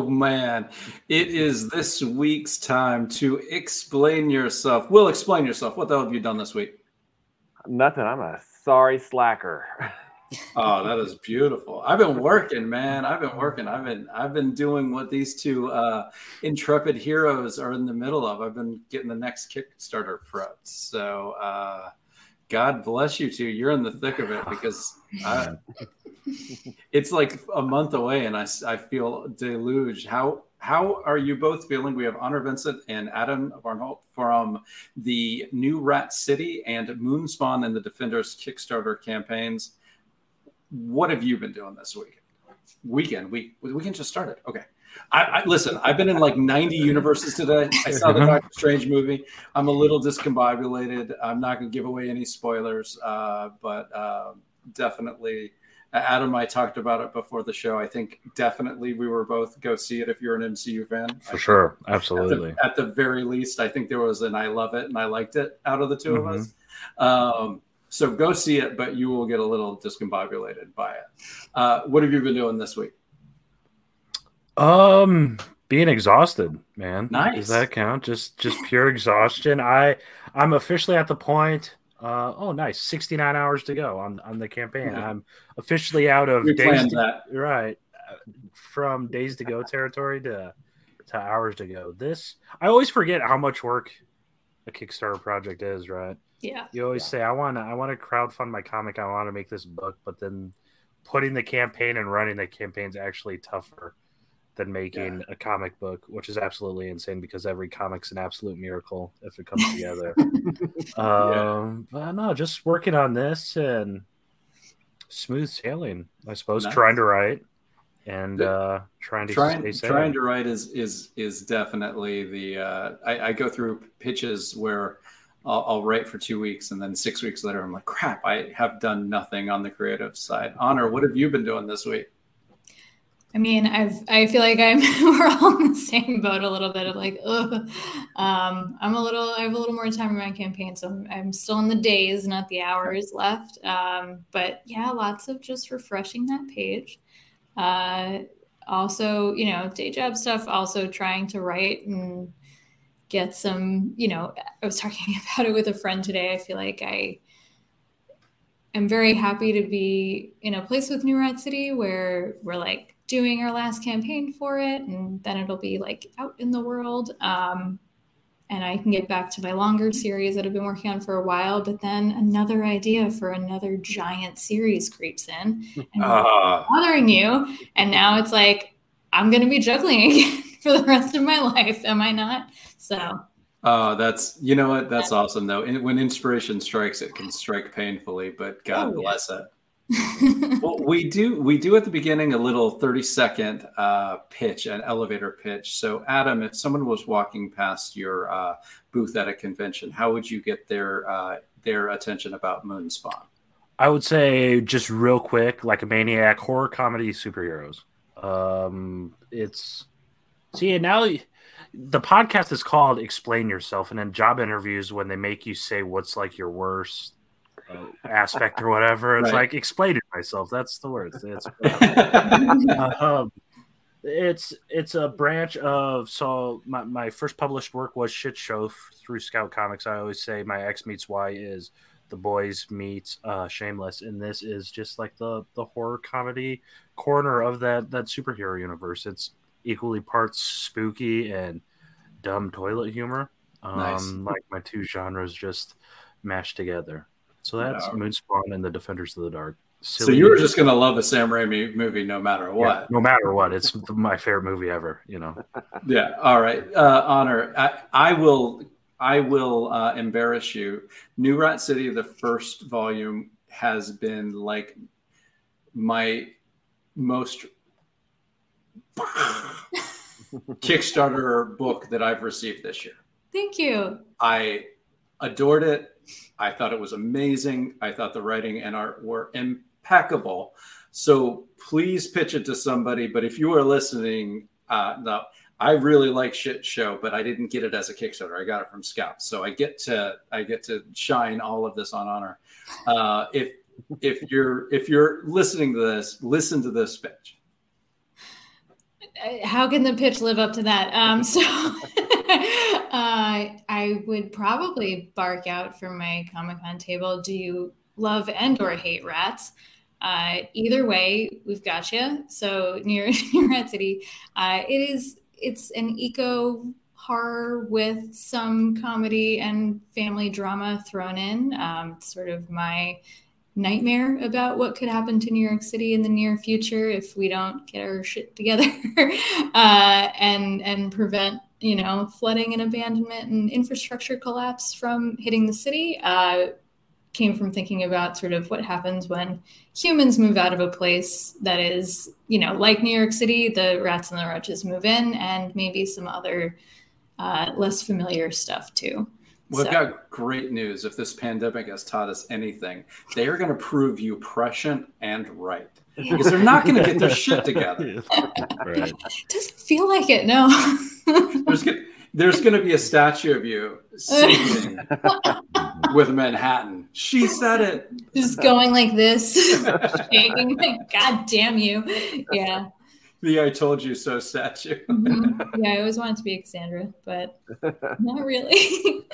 Oh man, it is this week's time to explain yourself. Will explain yourself. What the hell have you done this week? Nothing. I'm a sorry slacker. Oh, that is beautiful. I've been working, man. I've been working. I've been I've been doing what these two uh, intrepid heroes are in the middle of. I've been getting the next Kickstarter prepped. So uh, God bless you two. You're in the thick of it because I, it's like a month away, and I, I feel deluged. How how are you both feeling? We have Honor Vincent and Adam Barnhardt from the new Rat City and Moonspawn and the Defenders Kickstarter campaigns. What have you been doing this week? Weekend, week, weekend just started. Okay. I, I, listen. I've been in like 90 universes today. I saw the Doctor Strange movie. I'm a little discombobulated. I'm not going to give away any spoilers, uh, but uh, definitely Adam, I talked about it before the show. I think definitely we were both go see it if you're an MCU fan. For sure, absolutely. At the, at the, very least, I think there was an I love it and I liked it out of the 2 mm-hmm. of us. Um, so go see it, but you will get a little discombobulated by it. Uh, what have you been doing this week? Um, being exhausted, man. Nice. Does that count? Just just pure exhaustion. I I'm officially at the point uh, oh, nice. 69 hours to go on, on the campaign. Yeah. I'm officially out of we days to, that. right from days to go territory to to hours to go. This I always forget how much work a Kickstarter project is. Right? Yeah. You always yeah. say I want to I want to crowdfund my comic. I want to make this book, but then putting the campaign and running the campaign is actually tougher than making yeah. a comic book, which is absolutely insane because every comic's an absolute miracle if it comes together. um, yeah. but no, just working on this and smooth sailing, I suppose. Nice. Trying to write and uh, trying to trying, trying to write is is is definitely the. Uh, I, I, go through pitches where. I'll, I'll write for two weeks and then six weeks later, I'm like, crap, I have done nothing on the creative side. Honor, what have you been doing this week? I mean, I've I feel like I'm we're all in the same boat a little bit of like. Um, I'm a little I have a little more time in my campaign, so I'm, I'm still in the days, not the hours left. Um, but yeah, lots of just refreshing that page. Uh, also, you know, day job stuff. Also trying to write and get some. You know, I was talking about it with a friend today. I feel like I am very happy to be in a place with New Rat City where we're like doing our last campaign for it, and then it'll be like out in the world. Um, and I can get back to my longer series that I've been working on for a while. But then another idea for another giant series creeps in and uh. bothering you. And now it's like, I'm going to be juggling again for the rest of my life. Am I not? So. Oh, that's you know what? That's awesome though. when inspiration strikes, it can strike painfully, but God oh, bless yeah. it. well, we do we do at the beginning a little 30 second uh, pitch, an elevator pitch. So, Adam, if someone was walking past your uh, booth at a convention, how would you get their uh, their attention about Moonspawn? I would say just real quick, like a maniac horror comedy superheroes. Um, it's see now the podcast is called "Explain Yourself," and in job interviews, when they make you say what's like your worst aspect or whatever, it's Right. like explaining myself. That's the word. It's, um, it's it's a branch of so my, my first published work was shit show through scout comics i always say my x meets y is the boys meets uh shameless and this is just like the the horror comedy corner of that that superhero universe it's equally parts spooky and dumb toilet humor um Nice. like my two genres just mashed together so that's Yeah. moonspawn and the defenders of the dark so you were just gonna love a Sam Raimi movie no matter Yeah, what. no matter what, it's my favorite movie ever. You know, Yeah. All right. Uh, honor. I, I will. I will uh, embarrass you. New Rat City, the first volume, has been like my most Kickstarter book that I've received this year. Thank you. I adored it. I thought it was amazing. I thought the writing and art were impeccable. So please pitch it to somebody. But if you are listening, uh, no, I really like shit show, but I didn't get it as a Kickstarter. I got it from Scouts, so I get to I get to shine all of this on honor. Uh, if if you're if you're listening to this, listen to this pitch. Uh, How can the pitch live up to that? Um, so uh, I would probably bark out from my Comic Con table. Do you love and or hate rats? Uh, either way, we've got you. So near, Rat City, uh, it is it's an eco horror with some comedy and family drama thrown in. Um, sort of my nightmare about what could happen to New York City in the near future if we don't get our shit together uh, and and prevent you know flooding and abandonment and infrastructure collapse from hitting the city. Uh, came from thinking about sort of what happens when humans move out of a place that is you know like New York City, the rats and the roaches move in, and maybe some other uh, less familiar stuff too. We've So- got great news. If this pandemic has taught us anything, they are going to prove you prescient and right because they're not going to get their shit together. right? doesn't feel like it. No. There's going there's going to be a statue of you singing with Manhattan. She said it. just going like this, shaking. Like, God damn you! Yeah, The "I told you so" statue. Mhm. yeah. I always wanted to be Cassandra, but not really.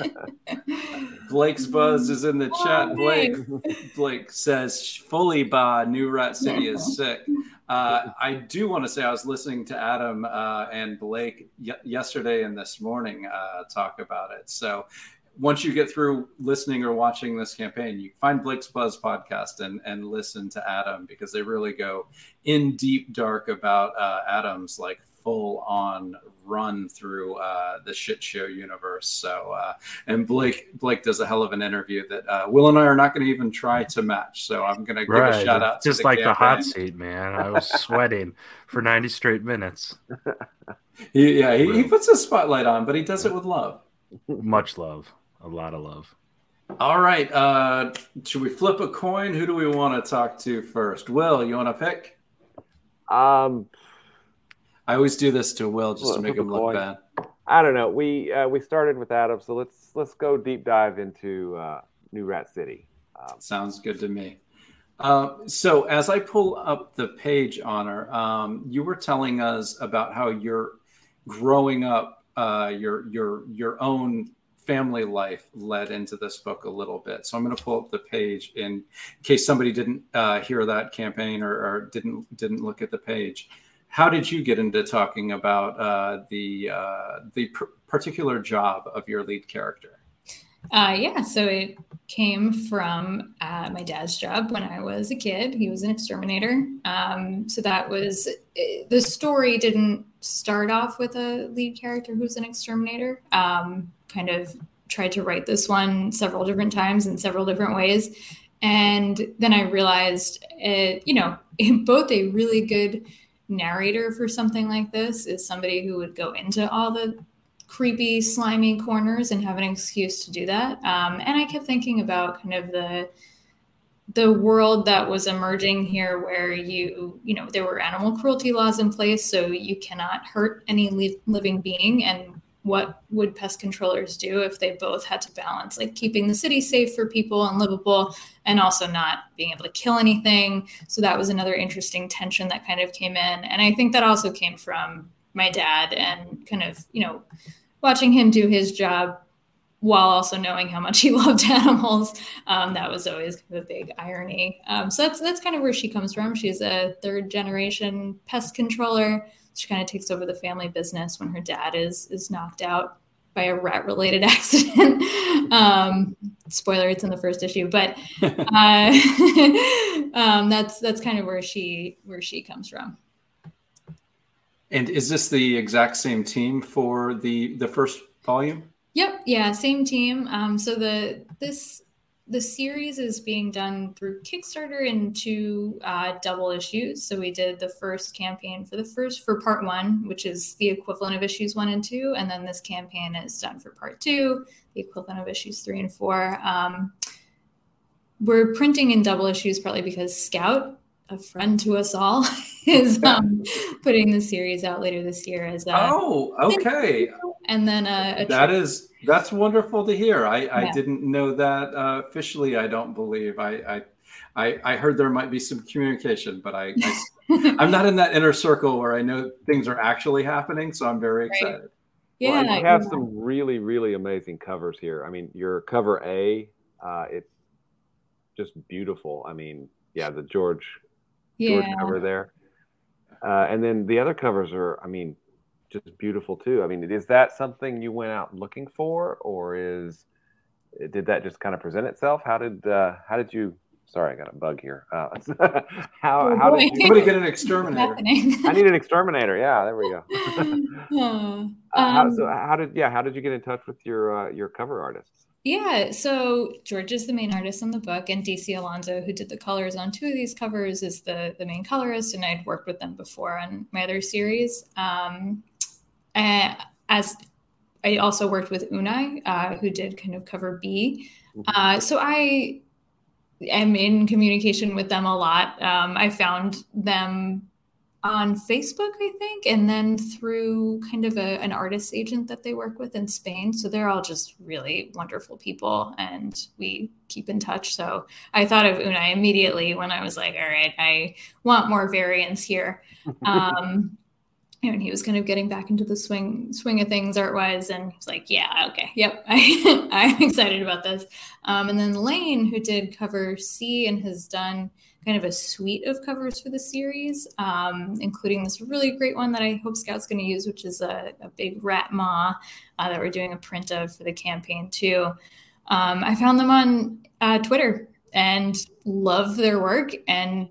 Blake's buzz is in the Oh, chat. Blake Blake says fully by New Rat City is sick. Uh, I do want to say I was listening to Adam uh, and Blake y- yesterday and this morning uh, talk about it. So once you get through listening or watching this campaign, you find Blake's Buzz podcast and and listen to Adam because they really go in deep dark about uh, Adam's like full on run through uh, the shit show universe. So uh, and Blake Blake does a hell of an interview that uh, Will and I are not going to even try to match. So I'm going to give a shout out. Just like the hot seat, man. I was sweating for 90 straight minutes. He, yeah, he, he puts a spotlight on, but he does it with love. Much love. A lot of love. All right, uh, should we flip a coin? Who do we want to talk to first? Will, you want to pick? Um, I always do this to Will just to make him look coin. bad. I don't know. We uh, we started with Adam, so let's let's go deep dive into uh, New Rat City. Um, Sounds good to me. Uh, so, as I pull up the page, Honor, um, you were telling us about how you're growing up, uh, your your your own family life led into this book a little bit. So, I'm going to pull up the page in case somebody didn't uh, hear that campaign or, or didn't didn't look at the page. How did you get into talking about uh, the uh, the pr- particular job of your lead character? Uh, yeah, so it came from uh, my dad's job when I was a kid. He was an exterminator. Um, so that was eh, the story didn't start off with a lead character who's an exterminator. Um, kind of tried to write this one several different times in several different ways. And then I realized, uh, you know, both a really good narrator for something like this is somebody who would go into all the creepy, slimy corners and have an excuse to do that. Um, and I kept thinking about kind of the the world that was emerging here where you you know there were animal cruelty laws in place so you cannot hurt any li- living being and what would pest controllers do if they both had to balance like keeping the city safe for people and livable and also not being able to kill anything. So that was another interesting tension that kind of came in. And i think that also came from my dad and kind of you know watching him do his job while also knowing how much he loved animals um, that was always kind of a big irony. Um, so that's that's kind of where she comes from. She's a third generation pest controller she kind of takes over the family business when her dad is is knocked out by a rat related accident. um, spoiler, it's in the first issue, but uh, um, that's that's kind of where she where she comes from. And is this the exact same team for the the first volume? Yep, yeah, same team. Um, so the this the series is being done through Kickstarter in two uh, double issues. So we did the first campaign for the first for part one, which is the equivalent of issues one and two, and then this campaign is done for part two, the equivalent of issues three and four. Um, we're printing in double issues partly because Scout, a friend to us all, is um, putting the series out later this year as a, oh okay and then a, a that is that's wonderful to hear. I, I didn't know that uh, officially. I don't believe. I, I I heard there might be some communication, but I, I am not in that inner circle where I know things are actually happening. So I'm very excited. Right. Yeah, well, you have yeah. some really really amazing covers here. I mean, your cover A, uh, it's just beautiful. I mean, yeah, the George yeah. George cover there, uh, and then the other covers are. I mean, just beautiful too. I mean, is that something you went out looking for, or is did that just kind of present itself? How did uh, how did you? Sorry, I got a bug here. Uh, how oh, how did you, somebody get an exterminator? I need an exterminator. Yeah, there we go. um, how, so how did yeah? How did you get in touch with your uh, your cover artists? Yeah, so George is the main artist on the book, and DC Alonso, who did the colors on two of these covers, is the the main colorist, and I'd worked with them before on my other series. Um, uh, as I also worked with Unai, uh, who did kind of cover B. Mm-hmm. Uh, so I am in communication with them a lot. Um, I found them on Facebook, I think, and then through kind of a, an artist agent that they work with in Spain. So they're all just really wonderful people, and we keep in touch. So I thought of Unai immediately when I was like, all right, I want more variants here. Um, and he was kind of getting back into the swing swing of things art wise and he was like yeah okay yep I, i'm excited about this um, and then lane who did cover c and has done kind of a suite of covers for the series um, including this really great one that i hope scout's going to use which is a, a big rat maw uh, that we're doing a print of for the campaign too um, i found them on uh, twitter and love their work and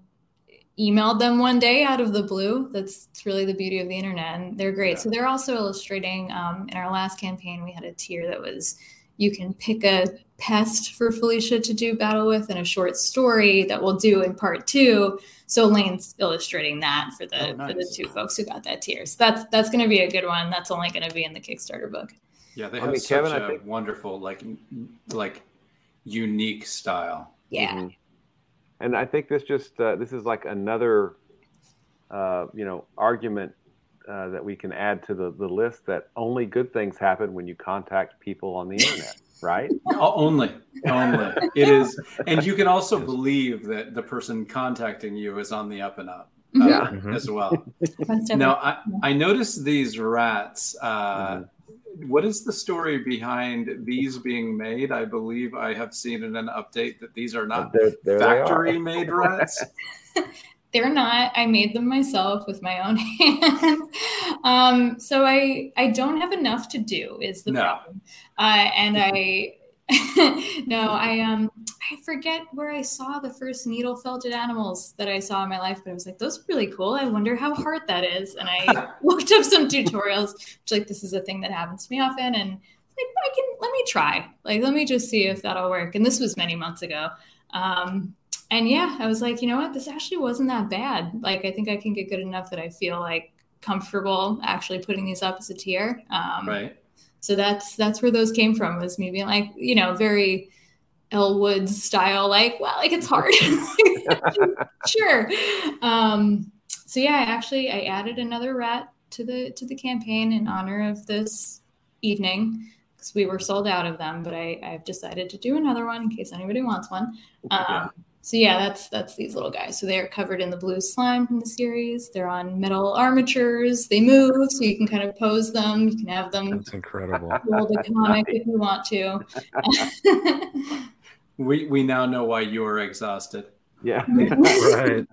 emailed them one day out of the blue. That's really the beauty of the internet, and they're great. Yeah. So they're also illustrating. Um, in our last campaign, we had a tier that was you can pick a pest for Felicia to do battle with in a short story that we'll do in part two. So Lane's illustrating that for the oh, nice. for the two folks who got that tier. So that's that's going to be a good one. That's only going to be in the Kickstarter book. Yeah, they have I mean, such Kevin, a think... wonderful like like unique style. Yeah. Mm-hmm and I think this just uh, this is like another uh, you know argument uh, that we can add to the, the list that only good things happen when you contact people on the internet, right? only, only it is, and you can also believe that the person contacting you is on the up and up. Uh, yeah. Mm-hmm. as well. now, I, I noticed these rats. Uh, mm-hmm what is the story behind these being made? I believe I have seen in an update that these are not factory made rats. They're not. I made them myself with my own hands. Um, so I I don't have enough to do is the no. problem, uh, and I no I um I forget where I saw the first needle felted animals that I saw in my life, but I was like, those are really cool. I wonder how hard that is. And I looked up some tutorials, which like this is a thing that happens to me often. And like, I can let me try. Like, let me just see if that'll work. And this was many months ago. Um, and yeah, I was like, you know what? This actually wasn't that bad. Like, I think I can get good enough that I feel like comfortable actually putting these up as a tier. Um, right. So that's that's where those came from. Was me being like, you know, very Elle Woods style, like, well, like it's hard. sure. Um, so yeah, I actually I added another rat to the to the campaign in honor of this evening because we were sold out of them, but I, I've decided to do another one in case anybody wants one. Um, so yeah, that's that's these little guys. So they are covered in the blue slime from the series. They're on metal armatures. They move, so you can kind of pose them. You can have them. That's incredible. Hold a comic if you want to. we we now know why you are exhausted. Yeah. right.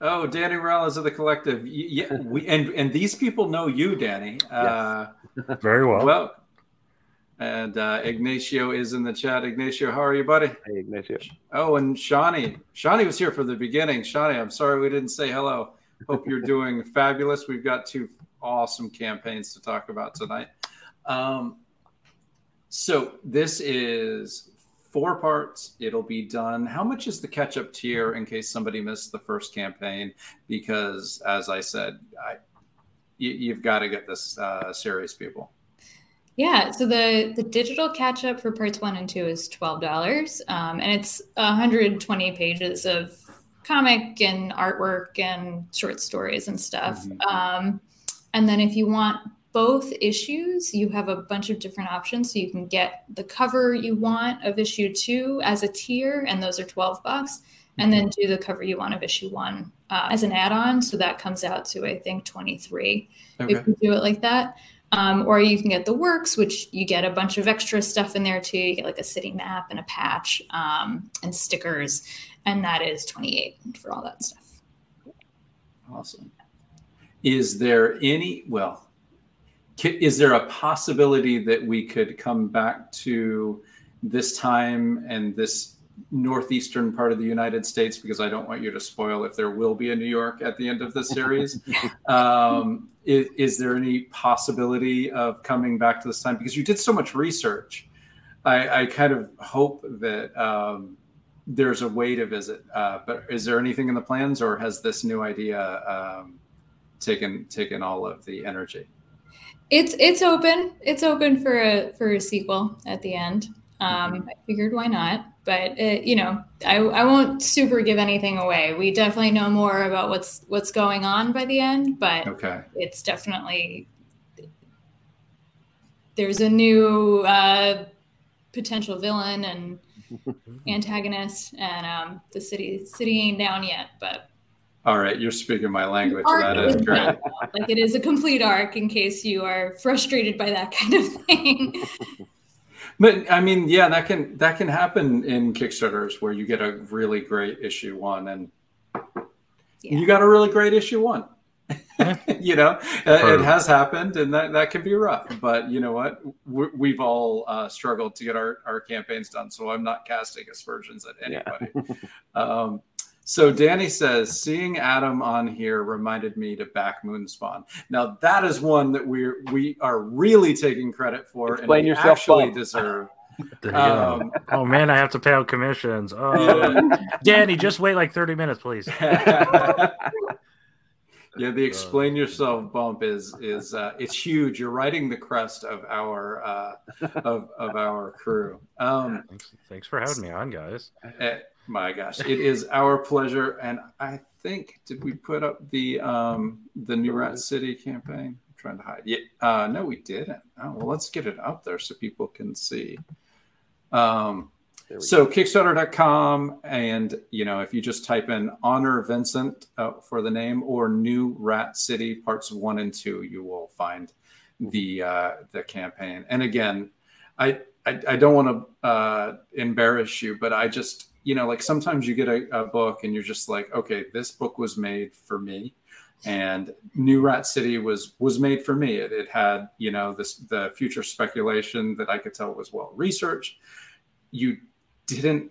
Oh, Danny Morales of the collective. Yeah, we and and these people know you, Danny. Uh, Very well. well, and uh, Ignacio is in the chat. Ignacio, how are you, buddy? Hey, Ignacio. Oh, and Shawnee. Shawnee was here from the beginning. Shawnee, I'm sorry we didn't say hello. Hope you're doing fabulous. We've got two awesome campaigns to talk about tonight. Um, so this is four parts. It'll be done. How much is the catch up tier in case somebody missed the first campaign? Because as I said, I, you, have got to get this uh, series, people. Yeah, so the the digital catch up for parts one and two is twelve dollars, um, and it's hundred twenty pages of comic and artwork and short stories and stuff. Mm-hmm. Um, and then if you want both issues, you have a bunch of different options. So you can get the cover you want of issue two as a tier, and those are 12 bucks. And then mm-hmm. do the cover you want of issue one uh, as an add on. So that comes out to, I think, 23 okay. if you do it like that. Um, or you can get the works, which you get a bunch of extra stuff in there too. You get like a city map and a patch um, and stickers, and that is 28 for all that stuff. Awesome. Is there any, well, is there a possibility that we could come back to this time and this northeastern part of the United States because I don't want you to spoil if there will be a New York at the end of the series. um, is, is, there any possibility of coming back to this time because you did so much research? I, I kind of hope that um, there's a way to visit. Uh, but is there anything in the plans, or has this new idea um, taken taken all of the energy? It's it's open. It's open for a for a sequel at the end. Um, mm-hmm. I figured why not, but it, you know, I, I won't super give anything away. We definitely know more about what's what's going on by the end, but okay. it's definitely there's a new uh, potential villain and antagonist, and um, the city city ain't down yet, but all right, you're speaking my language. That is great. Like it is a complete arc in case you are frustrated by that kind of thing. but I mean, yeah, that can that can happen in Kickstarters where you get a really great issue one and yeah. you got a really great issue one. you know, it has happened, and that, that can be rough. But you know what? we have all uh, struggled to get our, our campaigns done, so I'm not casting aspersions at anybody. Yeah. um, so Danny says, seeing Adam on here reminded me to back Moonspawn. Now that is one that we we are really taking credit for Explain and yourself actually up. deserve. Um, oh man, I have to pay out commissions. Oh, yeah. Danny, just wait like thirty minutes, please. yeah, the explain yourself bump is is uh, it's huge. You're riding the crest of our uh, of of our crew. Um, thanks, thanks for having me on, guys. My gosh, it is our pleasure, and I think did we put up the um the New Rat City campaign? I'm trying to hide. Yeah, uh, no, we didn't. Oh, well, let's get it up there so people can see. Um, so go. Kickstarter.com, and you know, if you just type in Honor Vincent uh, for the name or New Rat City Parts One and Two, you will find the uh, the campaign. And again, I I, I don't want to uh, embarrass you, but I just you know, like sometimes you get a, a book and you're just like, okay, this book was made for me and New Rat City was was made for me. It, it, had you know this the future speculation that I could tell was well researched. You didn't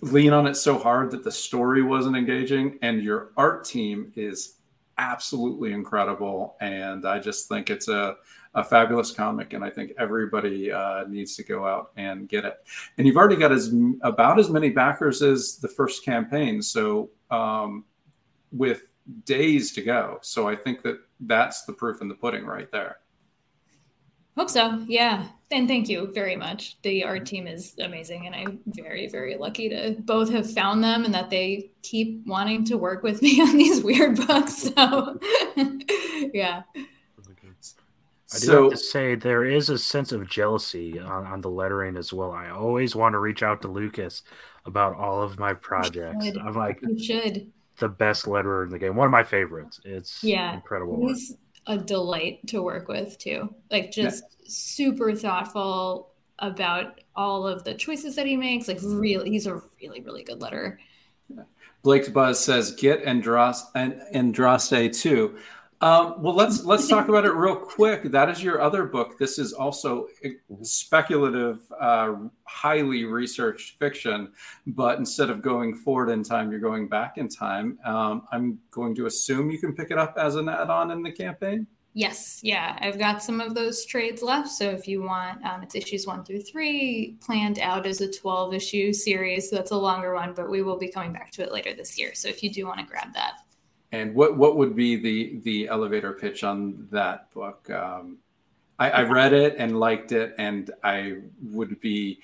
lean on it so hard that the story wasn't engaging, and your art team is absolutely incredible. And I just think it's a a fabulous comic, and I think everybody uh, needs to go out and get it. And you've already got as about as many backers as the first campaign, so um, with days to go. So I think that that's the proof in the pudding right there. Hope so. Yeah. And thank you very much. The art team is amazing. And I'm very, very lucky to both have found them and that they keep wanting to work with me on these weird books. So, yeah. I do so, have to say there is a sense of jealousy on, on, the lettering as well. I always want to reach out to Lucas about all of my projects. I'm like, you should. The best letterer in the game. One of my favorites. It's yeah, incredible. He's a delight to work with too. Like just yeah. super thoughtful about all of the choices that he makes. Like really, he's a really, really good letterer. Blake's Buzz says get Andros and Andraste too. Um, well, let's let's talk about it real quick. That is your other book. This is also speculative, uh, highly researched fiction, but instead of going forward in time, you're going back in time. Um, I'm going to assume you can pick it up as an add-on in the campaign. Yes, yeah, I've got some of those trades left. So if you want, um, it's issues one through three, planned out as a 12 issue series. So that's a longer one, but we will be coming back to it later this year. So if you do want to grab that. And what what would be the the elevator pitch on that book? Um, I, I read it and liked it, and I would be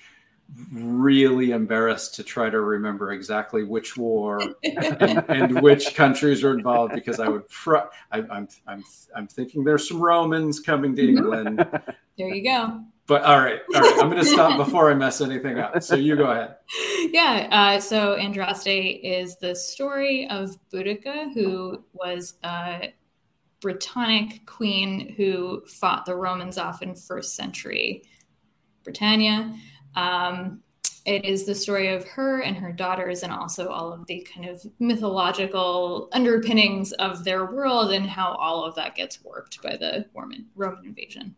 really embarrassed to try to remember exactly which war and, and, which countries were involved because I would. Fr- I, I'm I'm I'm thinking there's some Romans coming to mm-hmm. England. There you go. But all right, all right. I'm going to stop before I mess anything up. So you go ahead. Yeah. Uh, so Andraste is the story of Boudica, who was a Britannic queen who fought the Romans off in first century Britannia. Um, it is the story of her and her daughters, and also all of the kind of mythological underpinnings of their world and how all of that gets warped by the Roman Roman invasion.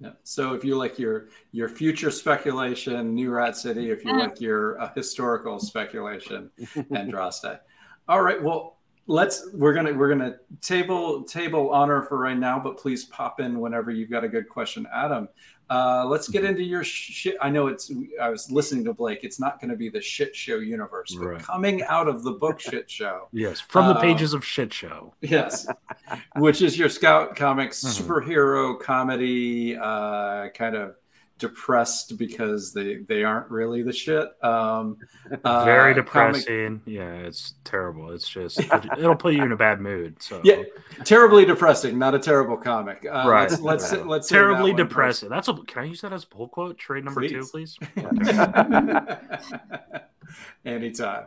Yeah. So if you like your your future speculation, New Rat City. If you like your uh, historical speculation, Andraste. All right. Well, let's we're gonna we're gonna table table honor for right now, but please pop in whenever you've got a good question, Adam. Uh, let's get mm-hmm. into your shit. I know it's. I was listening to Blake. It's not going to be the shit show universe, but right. coming out of the book shit show. yes, from the uh, pages of shit show. Yes, which is your Scout Comics mm-hmm. superhero comedy, uh, kind of depressed because they they aren't really the shit. Um, uh, Very depressing. Comic... Yeah, it's terrible. It's just it'll put you in a bad mood. So yeah, terribly depressing. Not a terrible comic. Uh, right. Let's let's, right. let's terribly that depressing. That's a. Can I use that as a pull quote? Trade number please. two, please. Anytime.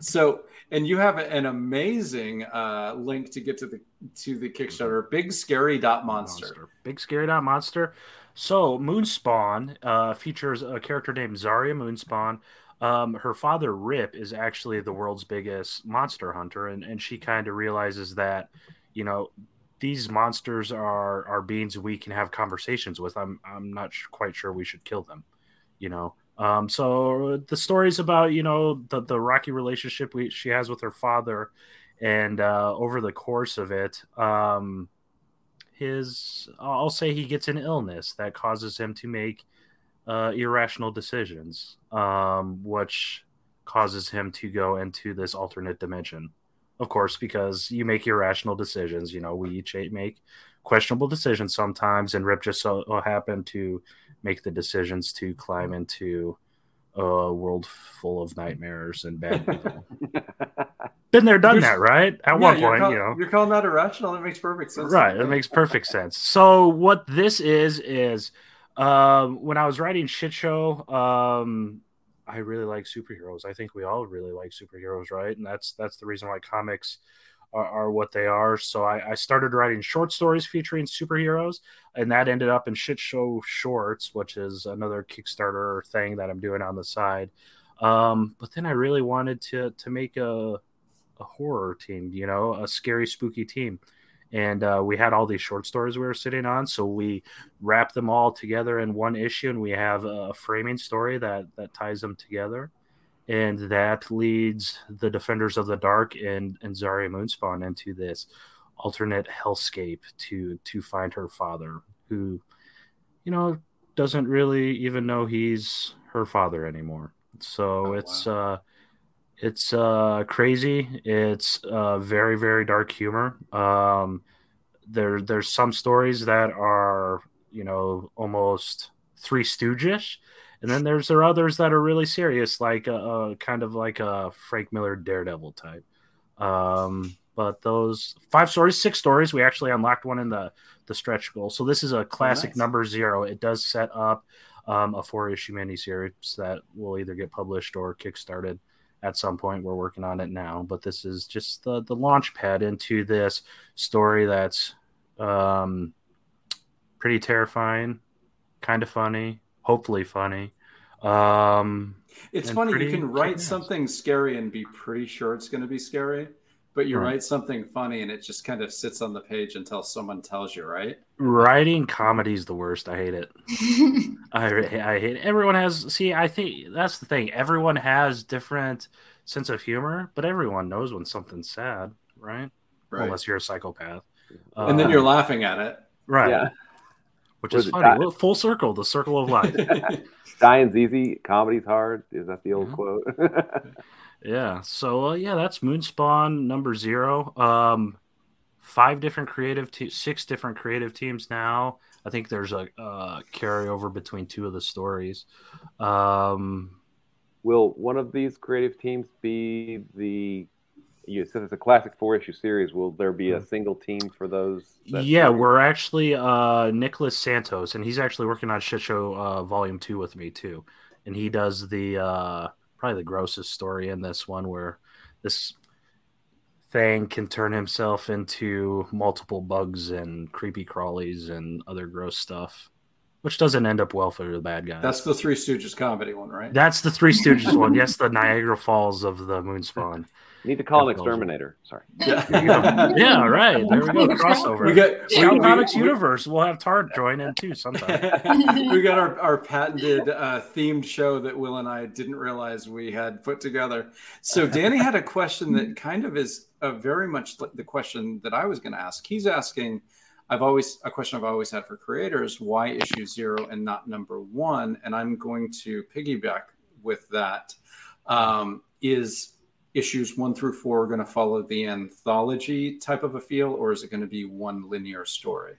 So, and you have an amazing uh, link to get to the to the Kickstarter, Big Scary Dot Monster. Monster. Big Scary Dot Monster. So Moonspawn uh, features a character named Zarya Moonspawn. Um, her father Rip is actually the world's biggest monster hunter, and, and she kind of realizes that, you know, these monsters are are beings we can have conversations with. I'm I'm not quite sure we should kill them, you know. Um, so the story is about you know the the rocky relationship we, she has with her father, and uh, over the course of it, um, his I'll say he gets an illness that causes him to make uh, irrational decisions, um, which causes him to go into this alternate dimension. Of course, because you make irrational decisions. You know, we each make questionable decisions sometimes, and Rip just so happened to make the decisions to climb into a world full of nightmares and bad people. Been there, done you're, that, right? At yeah, one point, call, you know, you're calling that irrational. That makes perfect sense. Right, that makes perfect sense. So, what this is is, um, when I was writing shit show, um, I really like superheroes. I think we all really like superheroes, right? And that's that's the reason why comics are, are what they are. So I, I, started writing short stories featuring superheroes, and that ended up in Shit Show Shorts, which is another Kickstarter thing that I'm doing on the side. Um, but then I really wanted to to make a a horror team, you know, a scary, spooky team. And uh, we had all these short stories we were sitting on, so we wrapped them all together in one issue, and we have a framing story that that ties them together and that leads the defenders of the dark and and Zarya Moonspawn into this alternate hellscape to to find her father, who, you know, doesn't really even know he's her father anymore. So oh, it's wow. uh it's uh crazy. It's uh very very dark humor. Um there there's some stories that are you know, almost Three Stooges. And then there's there are others that are really serious, like a, a kind of like a Frank Miller Daredevil type. Um, but those five stories, six stories, we actually unlocked one in the the stretch goal. So this is a classic oh, nice. number zero. It does set up um, a four issue miniseries that will either get published or kickstarted at some point. We're working on it now, but this is just the the launch pad into this story that's um, pretty terrifying, kind of funny, hopefully funny. Um, it's funny you can write something scary and be pretty sure it's going to be scary but you right. write something funny and it just kind of sits on the page until someone tells you, right? Writing comedy is the worst. I hate it. I, I hate it. Everyone has, see, I think that's the thing. Everyone has different sense of humor, but everyone knows when something's sad, right? right. Unless you're a psychopath. And uh, then you're laughing at it. Right. Yeah. Which is funny. Die? Full circle, the circle of life. Dying's easy, comedy's hard. Is that the old mm-hmm. quote? Yeah. So uh, yeah, that's Moonspawn number zero. Um, five different creative, te- six different creative teams now. I think there's a uh, carryover between two of the stories. Um, Will one of these creative teams be the? You said it's a classic four issue series. Will there be a hmm. single team for those? Yeah, series? we're actually uh, Nicholas Santos, and he's actually working on Shit Show uh, Volume Two with me too, and he does the uh, probably the grossest story in this one where this thing can turn himself into multiple bugs and creepy crawlies and other gross stuff which doesn't end up well for the bad guy. That's the Three Stooges comedy one, right? That's the Three Stooges one. Yes, the Niagara Falls of the Moonspawn. You need to call an exterminator. Sorry. Yeah. yeah, right. There we go. Crossover. We got Scout Comics we, Universe. We'll have Tart join in too sometime. we got our, our patented uh, themed show that Will and I didn't realize we had put together. So Danny had a question that kind of is a very much the question that I was going to ask. He's asking, I've always a question I've always had for creators: Why issue zero and not number one? And I'm going to piggyback with that. Um, is issues one through four are going to follow the anthology type of a feel, or is it going to be one linear story?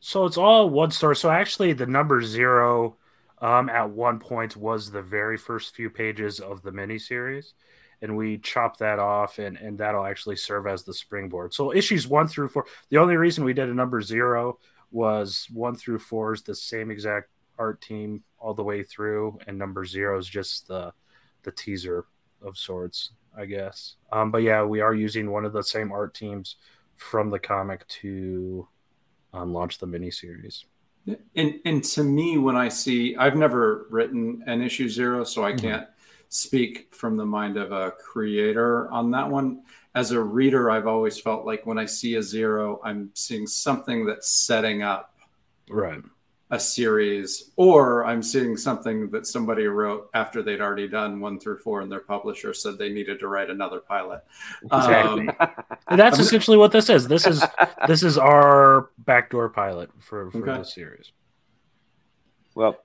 So it's all one story. So actually, the number zero um, at one point was the very first few pages of the miniseries, and we chopped that off, and and that'll actually serve as the springboard. So issues one through four. The only reason we did a number zero was one through four is the same exact art team all the way through, and number zero is just the the teaser of sorts, I guess. Um, but yeah, we are using one of the same art teams from the comic to um, launch the miniseries. And and to me, when I see, I've never written an issue zero, so I mm-hmm. can't speak from the mind of a creator on that one. As a reader, I've always felt like when I see a zero, I'm seeing something that's setting up right a series, or I'm seeing something that somebody wrote after they'd already done one through four, and their publisher said they needed to write another pilot. Exactly. Um, that's essentially what this is. This is this is our backdoor pilot for for okay. the series. Well,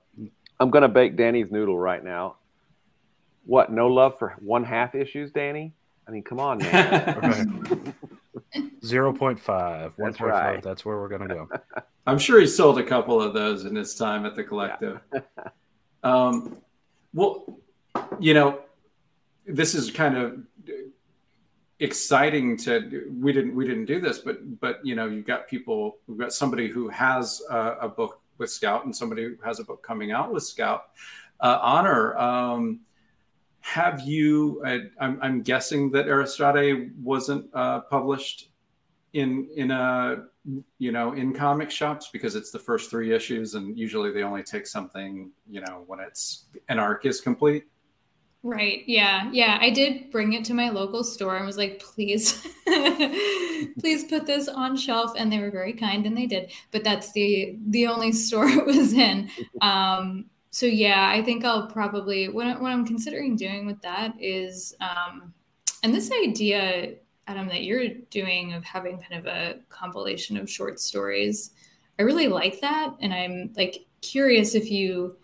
I'm going to bake Danny's noodle right now. What? No love for one half issues, Danny? I mean, come on, man. 0.5, 1.5. Right. That's where we're going to go. I'm sure he sold a couple of those in his time at the collective. Yeah. um, well, you know, this is kind of exciting to we didn't we didn't do this but but you know you've got people we've got somebody who has a, a book with scout and somebody who has a book coming out with scout uh, honor um, have you I, am guessing that Andraste wasn't uh, published in in a you know in comic shops because it's the first three issues and usually they only take something you know when it's an arc is complete? Right. Yeah. Yeah. I did bring it to my local store and was like please please put this on shelf. And they were very kind and they did. But that's the the only store it was in. Um so yeah i think i'll probably what, what i'm considering doing with that is um and this idea Adam, that you're doing of having kind of a compilation of short stories. I really like that. And I'm like curious if you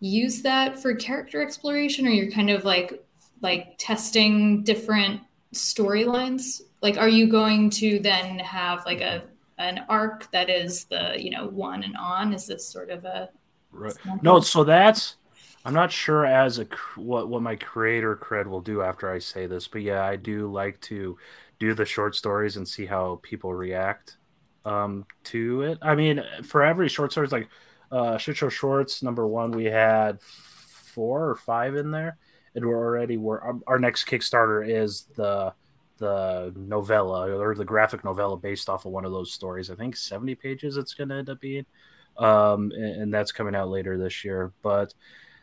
use that for character exploration or you're kind of like like testing different storylines. Like are you going to then have like a an arc that is the you know one and on? Is this sort of a right. no? So that's I'm not sure as a what what my creator cred will do after I say this, but yeah, I do like to do the short stories and see how people react um, to it. I mean, for every short story, like uh, Shit Show Shorts number one, we had four or five in there, and we're already we're our, our next Kickstarter is the the novella or the graphic novella based off of one of those stories. I think 70 pages it's going to end up being. Um, and, and, that's coming out later this year. But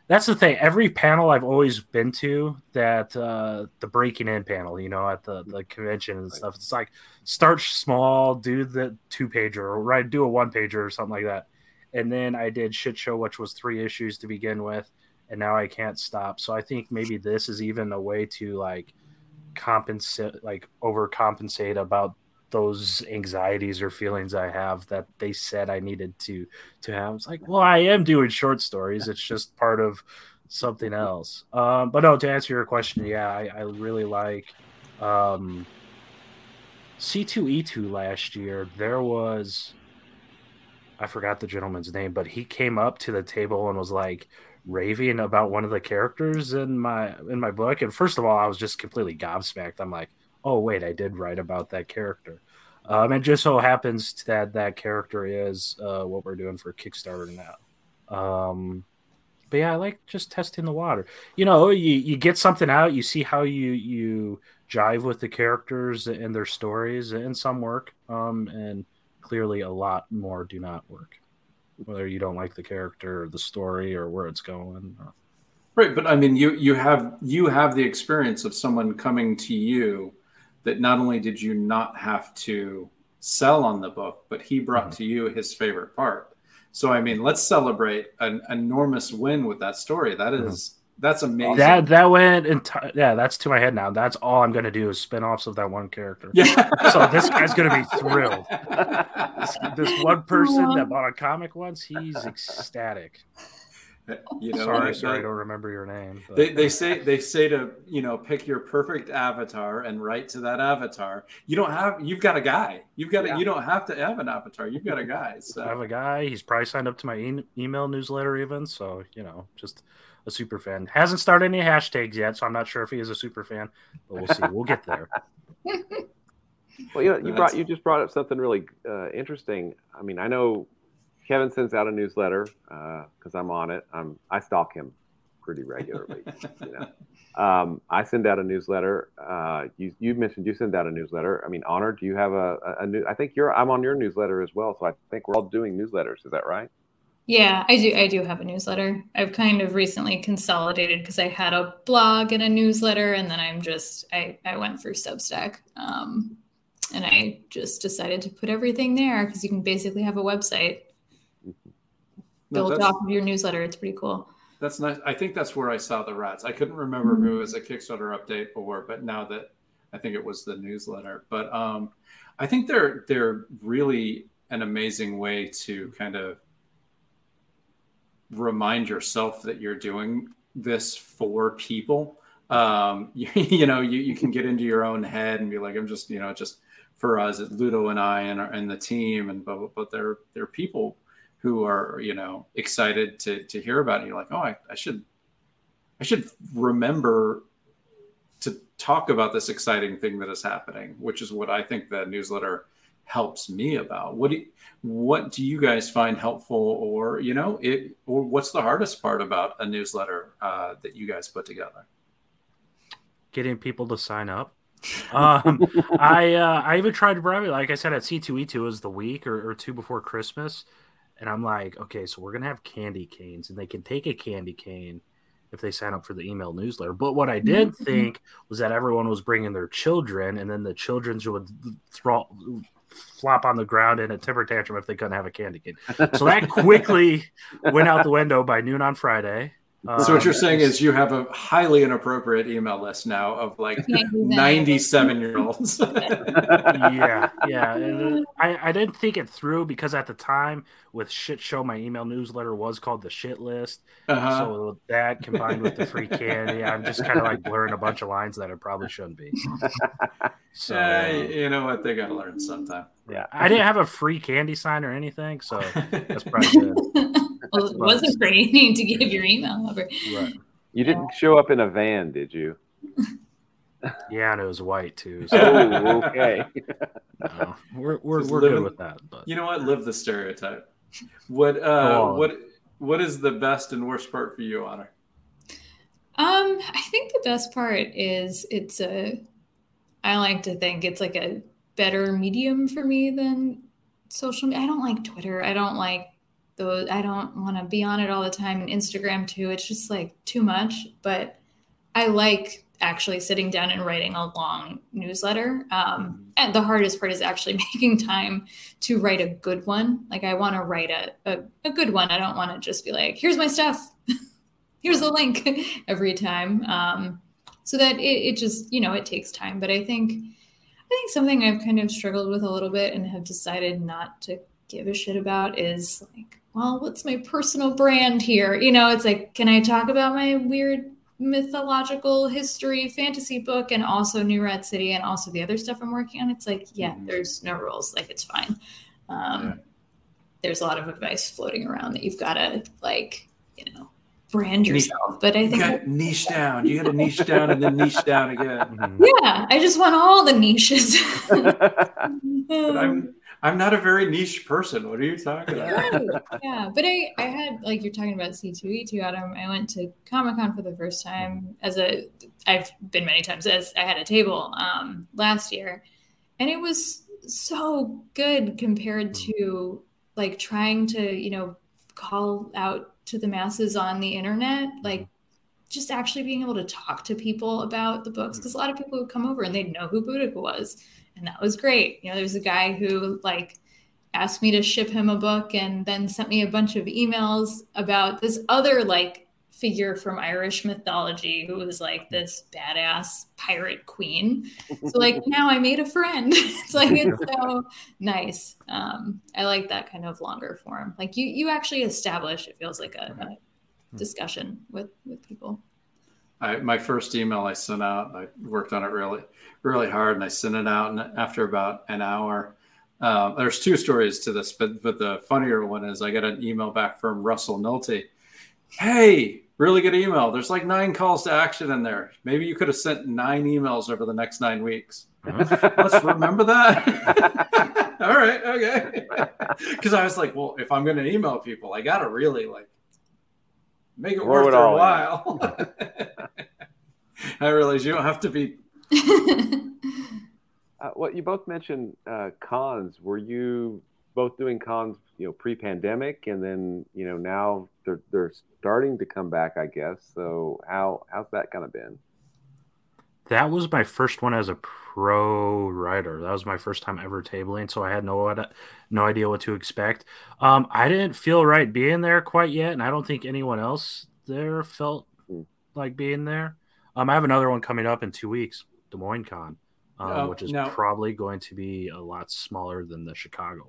that's the thing. Every panel I've always been to that uh, the breaking in panel, you know, at the, the convention and stuff. It's like start small, do the two pager, or right, do a one pager or something like that. And then I did shit show, which was three issues to begin with, and now I can't stop. So I think maybe this is even a way to like compensate, like overcompensate about those anxieties or feelings I have that they said I needed to to have. It's like, well, I am doing short stories. It's just part of something else. Um, but no, to answer your question, yeah, I, I really like um, C2E2 last year. There was I forgot the gentleman's name, but he came up to the table and was like raving about one of the characters in my in my book. And first of all, I was just completely gobsmacked. I'm like, oh wait, I did write about that character. Um, and just so happens that that character is uh, what we're doing for Kickstarter now. Um, but yeah, I like just testing the water. You know, you, you get something out, you see how you you jive with the characters and their stories, and some work, um, and clearly a lot more do not work. Whether you don't like the character or the story or where it's going. Or... Right, but I mean, you you have you have the experience of someone coming to you that not only did you not have to sell on the book, but he brought mm-hmm. to you his favorite part. So I mean, let's celebrate an enormous win with that story. That is, mm-hmm. mm-hmm. that's amazing. That that went enti- yeah, that's to my head now. That's all I'm gonna do is spin-offs of that one character. Yeah. so this guy's gonna be thrilled. this, this one person that bought a comic once, he's ecstatic. You know, sorry, sorry, I don't remember your name. But. They, they say they say to you know pick your perfect avatar and write to that avatar. You don't have you've got a guy. You've got yeah. a, you don't have to have an avatar. You've got a guy. So. I have a guy. He's probably signed up to my e- email newsletter even. So you know, just a super fan. Hasn't started any hashtags yet, so I'm not sure if he is a super fan, but we'll see. we'll get there. well, you know, you brought you just brought up something really uh, interesting. I mean, I know Kevin sends out a newsletter because uh, I'm on it. I'm I stalk him pretty regularly. you know, um, I send out a newsletter. Uh, you you mentioned you send out a newsletter. I mean, Honor, do you have a, a, a, new? I think you're. I'm on your newsletter as well. So I think we're all doing newsletters. Is that right? Yeah, I do. I do have a newsletter. I've kind of recently consolidated because I had a blog and a newsletter, and then I'm just I I went through Substack. Um, and I just decided to put everything there because you can basically have a website built off of your newsletter. It's pretty cool. That's nice. I think that's where I saw the rats. I couldn't remember mm-hmm. if it was a Kickstarter update or, but now that I think it was the newsletter. But um, I think they're they're really an amazing way to kind of remind yourself that you're doing this for people. Um, you, you, know, you, you can get into your own head and be like, I'm just, you know, just for us, Ludo and I and, our, and the team, and but, but they're they're people who are you know excited to to hear about it. You're like, oh, I, I should I should remember to talk about this exciting thing that is happening, which is what I think the newsletter helps me about. What do you, what do you guys find helpful, or you know, it or what's the hardest part about a newsletter uh, that you guys put together? Getting people to sign up. um, I uh, I even tried to probably like I said at C two E two was the week or, or two before Christmas and I'm like, okay, so we're gonna have candy canes, and they can take a candy cane if they sign up for the email newsletter. But what I did mm-hmm. think was that everyone was bringing their children, and then the children would throw flop on the ground in a temper tantrum if they couldn't have a candy cane. So that quickly went out the window by noon on Friday. So what you're um, saying is you have a highly inappropriate email list now of like 97 year olds. yeah, yeah. I, I didn't think it through because at the time with shit show, my email newsletter was called the shit list. Uh-huh. So that combined with the free candy, I'm just kind of like blurring a bunch of lines that it probably shouldn't be. So yeah, you know what? They got to learn sometime. Yeah, I didn't have a free candy sign or anything, so that's probably good. Well, it wasn't free. You to give your email over. Right. You didn't show up in a van, did you? yeah, and it was white too. So. oh, okay. No, we're we're, we're good with that. But you know what? Live the stereotype. What uh, what what is the best and worst part for you, Honor? Um, I think the best part is it's a I like to think it's like a better medium for me than social media. I don't like Twitter. I don't like those. I don't want to be on it all the time and Instagram too. It's just like too much. But I like actually sitting down and writing a long newsletter. Um, mm-hmm. and the hardest part is actually making time to write a good one. Like I want to write a, a, a good one. I don't want to just be like, here's my stuff. here's the link every time. Um, so that it, it just you know it takes time but i think i think something i've kind of struggled with a little bit and have decided not to give a shit about is like well what's my personal brand here you know it's like can i talk about my weird mythological history fantasy book and also New Rat City and also the other stuff i'm working on it's like yeah mm-hmm. there's no rules like it's fine um, yeah. there's a lot of advice floating around that you've got to like you know brand yourself. But I think you got niche down. You got to niche down and then niche down again. Yeah, I just want all the niches. but I'm I'm not a very niche person. What are you talking about? yeah, but I I had like you're talking about C2E2 Adam. I went to Comic Con for the first time as a I've been many times as I had a table um last year, and it was so good compared hmm. to like trying to you know call out to the masses on the internet hmm. like just actually being able to talk to people about the books hmm. because a lot of people would come over and they'd know who Boudica was and that was great you know there's a guy who like asked me to ship him a book and then sent me a bunch of emails about this other like figure from Irish mythology who was like this badass pirate queen. So like now I made a friend. it's like it's so nice. Um, I like that kind of longer form. Like you you actually establish it feels like a, a discussion with with people. I, my first email I sent out, I worked on it really, really hard, and I sent it out. And after about an hour, um, there's two stories to this, but but the funnier one is I got an email back from Russell Nohelty. Hey, really good email. There's like nine calls to action in there. Maybe you could have sent nine emails over the next nine weeks. Let's remember that. All right, okay. Because I was like, well, if I'm going to email people, I got to really like make it worth their while. I realize you don't have to be. uh, well, you both mentioned uh, cons. Were you both doing cons, you know, pre-pandemic, and then you know now they're they're starting to come back, I guess. So how how's that kind of been? That was my first one as a pro writer. That was my first time ever tabling, so I had no no idea what to expect. Um, I didn't feel right being there quite yet, and I don't think anyone else there felt hmm. like being there. Um, I have another one coming up in two weeks, Des Moines Con, um, oh, which is no. probably going to be a lot smaller than the Chicago.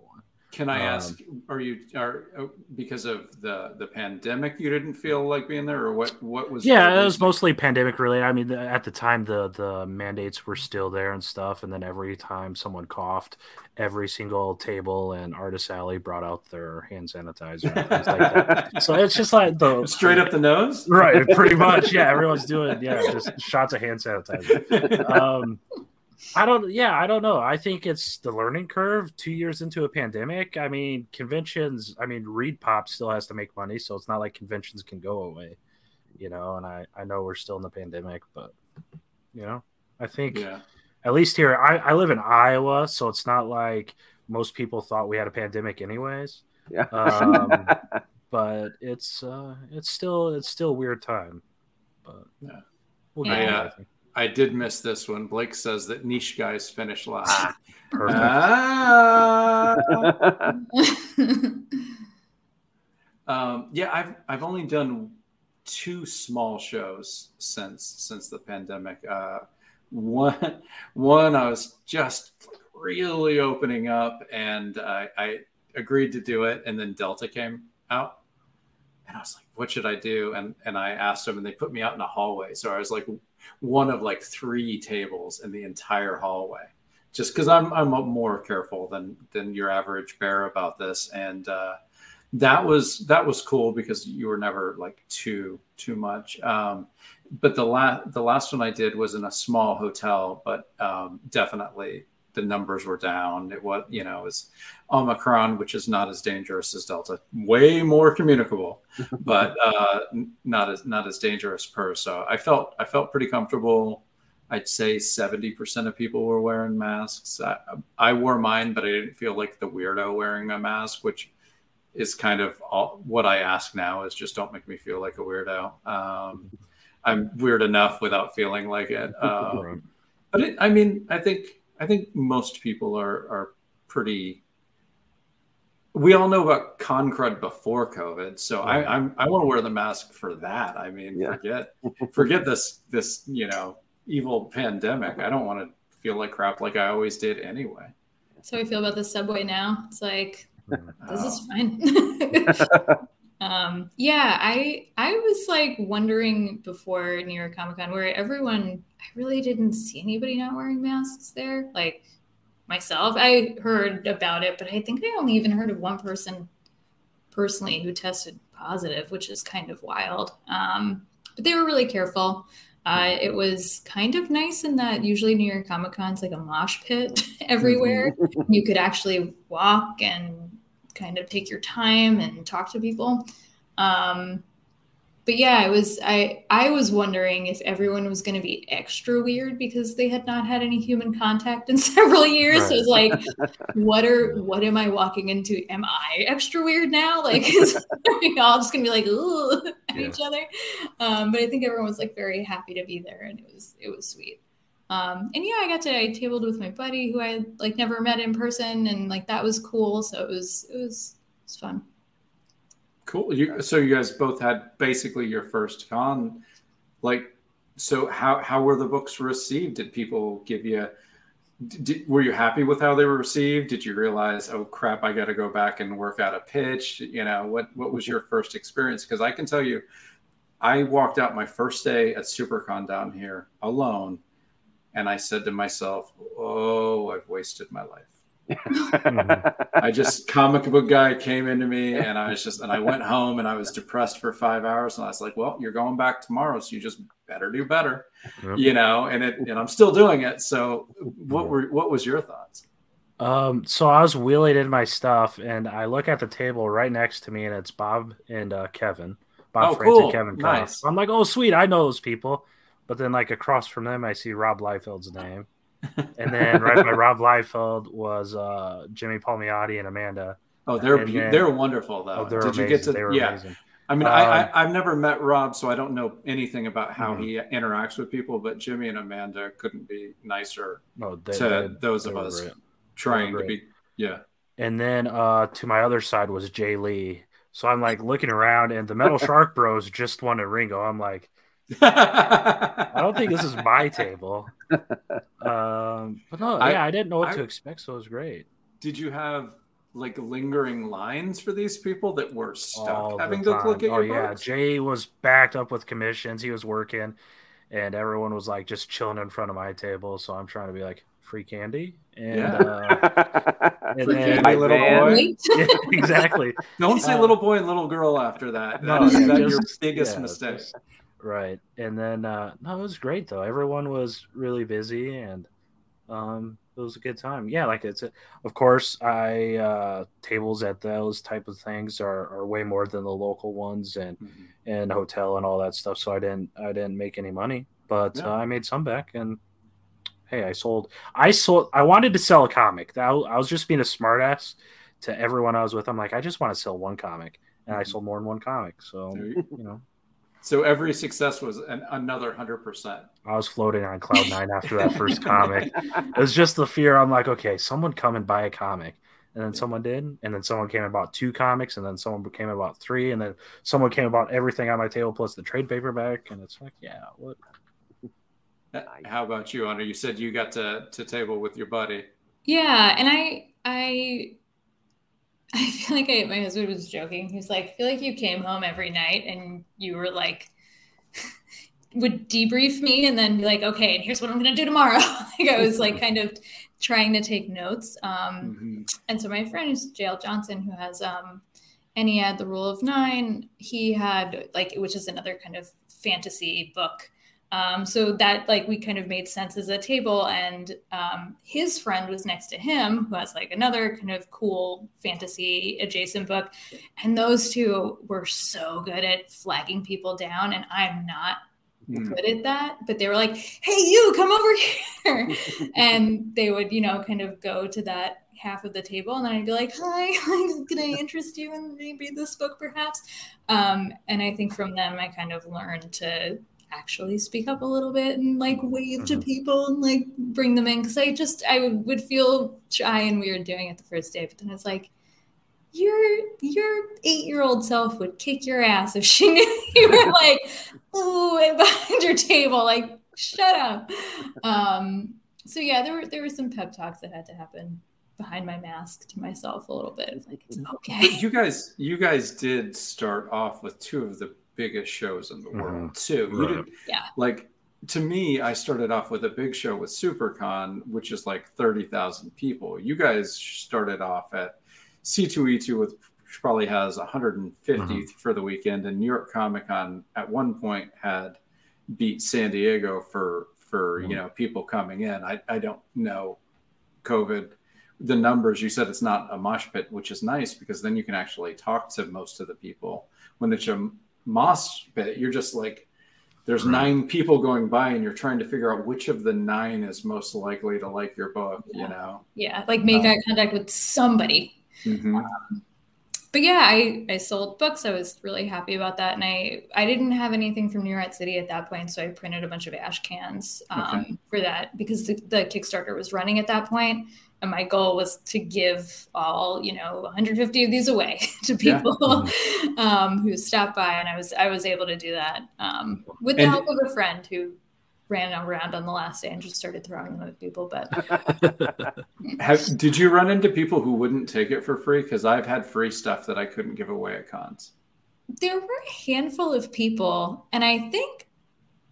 Can I um, ask, are you are uh, because of the the pandemic you didn't feel like being there, or what? What was? Yeah, it was mostly pandemic related. I mean, at the time the the mandates were still there and stuff, and then every time someone coughed, every single table and artist alley brought out their hand sanitizer like. So it's just like the straight up the nose, right? Pretty much, yeah. Everyone's doing yeah, just shots of hand sanitizer. Um, I don't. Yeah, I don't know. I think it's the learning curve. Two years into a pandemic. I mean, conventions. I mean, ReedPop still has to make money, so it's not like conventions can go away. You know, and I I know we're still in the pandemic, but you know, I think yeah. at least here I I live in Iowa, so it's not like most people thought we had a pandemic, anyways. Yeah. Um, but it's uh it's still it's still weird time. But yeah. We'll yeah. I did miss this one. Blake says that niche guys finish last. Ah, perfect. Ah. um, yeah, I've I've only done two small shows since since the pandemic. Uh, one one I was just really opening up, and I, I agreed to do it, and then Delta came out, and I was like, "What should I do?" And and I asked them, and they put me out in a hallway. So I was like one of like three tables in the entire hallway. just because I'm I'm more careful than than your average bear about this, and uh, that was that was cool because you were never like too too much. Um, but the last the last one I did was in a small hotel, but um, definitely the numbers were down. It was you know it was Omicron, which is not as dangerous as Delta, way more communicable, but uh, not as not as dangerous per. So I felt I felt pretty comfortable. I'd say 70% of people were wearing masks. I, I, wore mine, but I didn't feel like the weirdo wearing a mask, which is kind of all, what I ask now is just don't make me feel like a weirdo. Um, I'm weird enough without feeling like it. Um, but it, I mean, I think I think most people are are pretty. We all know about con crud before COVID, so I I'm, i want to wear the mask for that. I mean, yeah. forget forget this this you know evil pandemic. I don't want to feel like crap like I always did anyway. So I feel about the subway now. It's like this is fine. um, yeah, I I was like wondering before New York Comic Con where everyone I really didn't see anybody not wearing masks there. Like myself, I heard about it, but I think I only even heard of one person personally who tested positive, which is kind of wild. Um, but they were really careful. Uh, it was kind of nice in that usually New York Comic Con's like a mosh pit everywhere. you could actually walk and kind of take your time and talk to people. Um, but yeah, I was I I was wondering if everyone was going to be extra weird because they had not had any human contact in several years. Right. So it's like, what are what am I walking into? Am I extra weird now? Like, is we all just gonna be like, ooh, at yeah. each other? Um, but I think everyone was like very happy to be there, and it was it was sweet. Um, and yeah, I got to I tabled with my buddy who I like never met in person, and like that was cool. So it was it was it was fun. Cool. You, so you guys both had basically your first con. Like, so how how were the books received? Did people give you? Did, were you happy with how they were received? Did you realize, oh crap, I got to go back and work out a pitch? You know, what what was your first experience? Because I can tell you, I walked out my first day at SuperCon down here alone, and I said to myself, "Oh, I've wasted my life." I just comic book guy came into me and I was just and I went home and I was depressed for five hours and I was like, well, you're going back tomorrow, so you just better do better, yep. you know. And it and I'm still doing it. So, what were what was your thoughts? Um, so I was wheeling in my stuff and I look at the table right next to me and it's Bob and uh, Kevin, Bob oh, France cool. and Kevin. Nice. I'm like, oh sweet, I know those people. But then like across from them, I see Rob Liefeld's name and then right by Rob Liefeld was uh, Jimmy Palmiotti and Amanda. Oh, they're then, they're wonderful though. Oh, they're Did amazing. you get to? They were yeah. Amazing. I mean, um, I, I have never met Rob, so I don't know anything about how mm-hmm. he interacts with people. But Jimmy and Amanda couldn't be nicer oh, they, to they, those of us great. trying to be. Yeah. And then uh, to my other side was Jae Lee. So I'm like looking around, and the Metal Shark Bros just won a Ringo. I'm like, I don't think this is my table. Um, but no, I, yeah, I didn't know what I, to expect, so it was great. Did you have like lingering lines for these people that were stuck All having to look at oh, your yeah, Jae was backed up with commissions. He was working, and everyone was like just chilling in front of my table. So I'm trying to be like free candy and, yeah. uh, and then my little boy. yeah, exactly. Don't say uh, little boy and little girl after that. That no, is that just, your biggest yeah, mistake. Just, Right. And then uh no, it was great though. Everyone was really busy and um it was a good time. Yeah, like it's a, of course I uh tables at those type of things are, are way more than the local ones and mm-hmm. and hotel and all that stuff. So I didn't I didn't make any money, but yeah. uh, I made some back and hey, I sold I sold I wanted to sell a comic. I, I was just being a smartass to everyone I was with. I'm like, I just want to sell one comic. And I mm-hmm. sold more than one comic. So, you know, so every success was an, another hundred percent. I was floating on cloud nine after that first comic. It was just the fear. I'm like, okay, someone come and buy a comic, and then yeah. someone did, and then someone came and bought two comics, and then someone came and bought three, and then someone came and bought everything on my table plus the trade paperback, and it's like, yeah, what? Uh, how about you, Honor? You said you got to to table with your buddy. Yeah, and I I I feel like I, my husband was joking. He was like, I feel like you came home every night and you were like, would debrief me and then be like, okay, and here's what I'm going to do tomorrow. like I was like kind of trying to take notes. Um, mm-hmm. And so my friend is JL Johnson, who has, um, and he had the Rule of Nine. He had like, which is another kind of fantasy book. Um, so that like we kind of made sense as a table, and um, his friend was next to him, who has like another kind of cool fantasy adjacent book, and those two were so good at flagging people down, and I'm not mm. good at that. But they were like, "Hey, you, come over here," and they would, you know, kind of go to that half of the table, and then I'd be like, "Hi, can I interest you in maybe this book, perhaps?" Um, and I think from them, I kind of learned to actually speak up a little bit and like wave to mm-hmm. people and like bring them in because I just I would feel shy and weird doing it the first day, but then it's like your your eight year old self would kick your ass if she knew you were like ooh behind your table like shut up. Um, so yeah, there were there were some pep talks that had to happen behind my mask to myself a little bit. It's like it's okay. You guys you guys did start off with two of the biggest shows in the mm-hmm. world too. Right. You did, yeah. Like to me, I started off with a big show with SuperCon, which is like thirty thousand people. You guys started off at C2E2 with which probably has 150 mm-hmm. for the weekend, and New York Comic Con at one point had beat San Diego for for mm-hmm. you know people coming in. I I don't know COVID the numbers. You said it's not a mosh pit, which is nice because then you can actually talk to most of the people. When it's a mosh pit, you're just like there's right. nine people going by and you're trying to figure out which of the nine is most likely to like your book yeah. you know yeah like make um, eye contact with somebody mm-hmm. um, but yeah I, I sold books i was really happy about that and i i didn't have anything from new york city at that point so i printed a bunch of ash cans um, okay. for that because the, the kickstarter was running at that point and my goal was to give all you know 150 of these away to people yeah. Mm-hmm. um, who stopped by and i was i was able to do that um, with the and, help of a friend who ran around on the last day and just started throwing them at people but Have, did you run into people who wouldn't take it for free because i've had free stuff that i couldn't give away at cons there were a handful of people and i think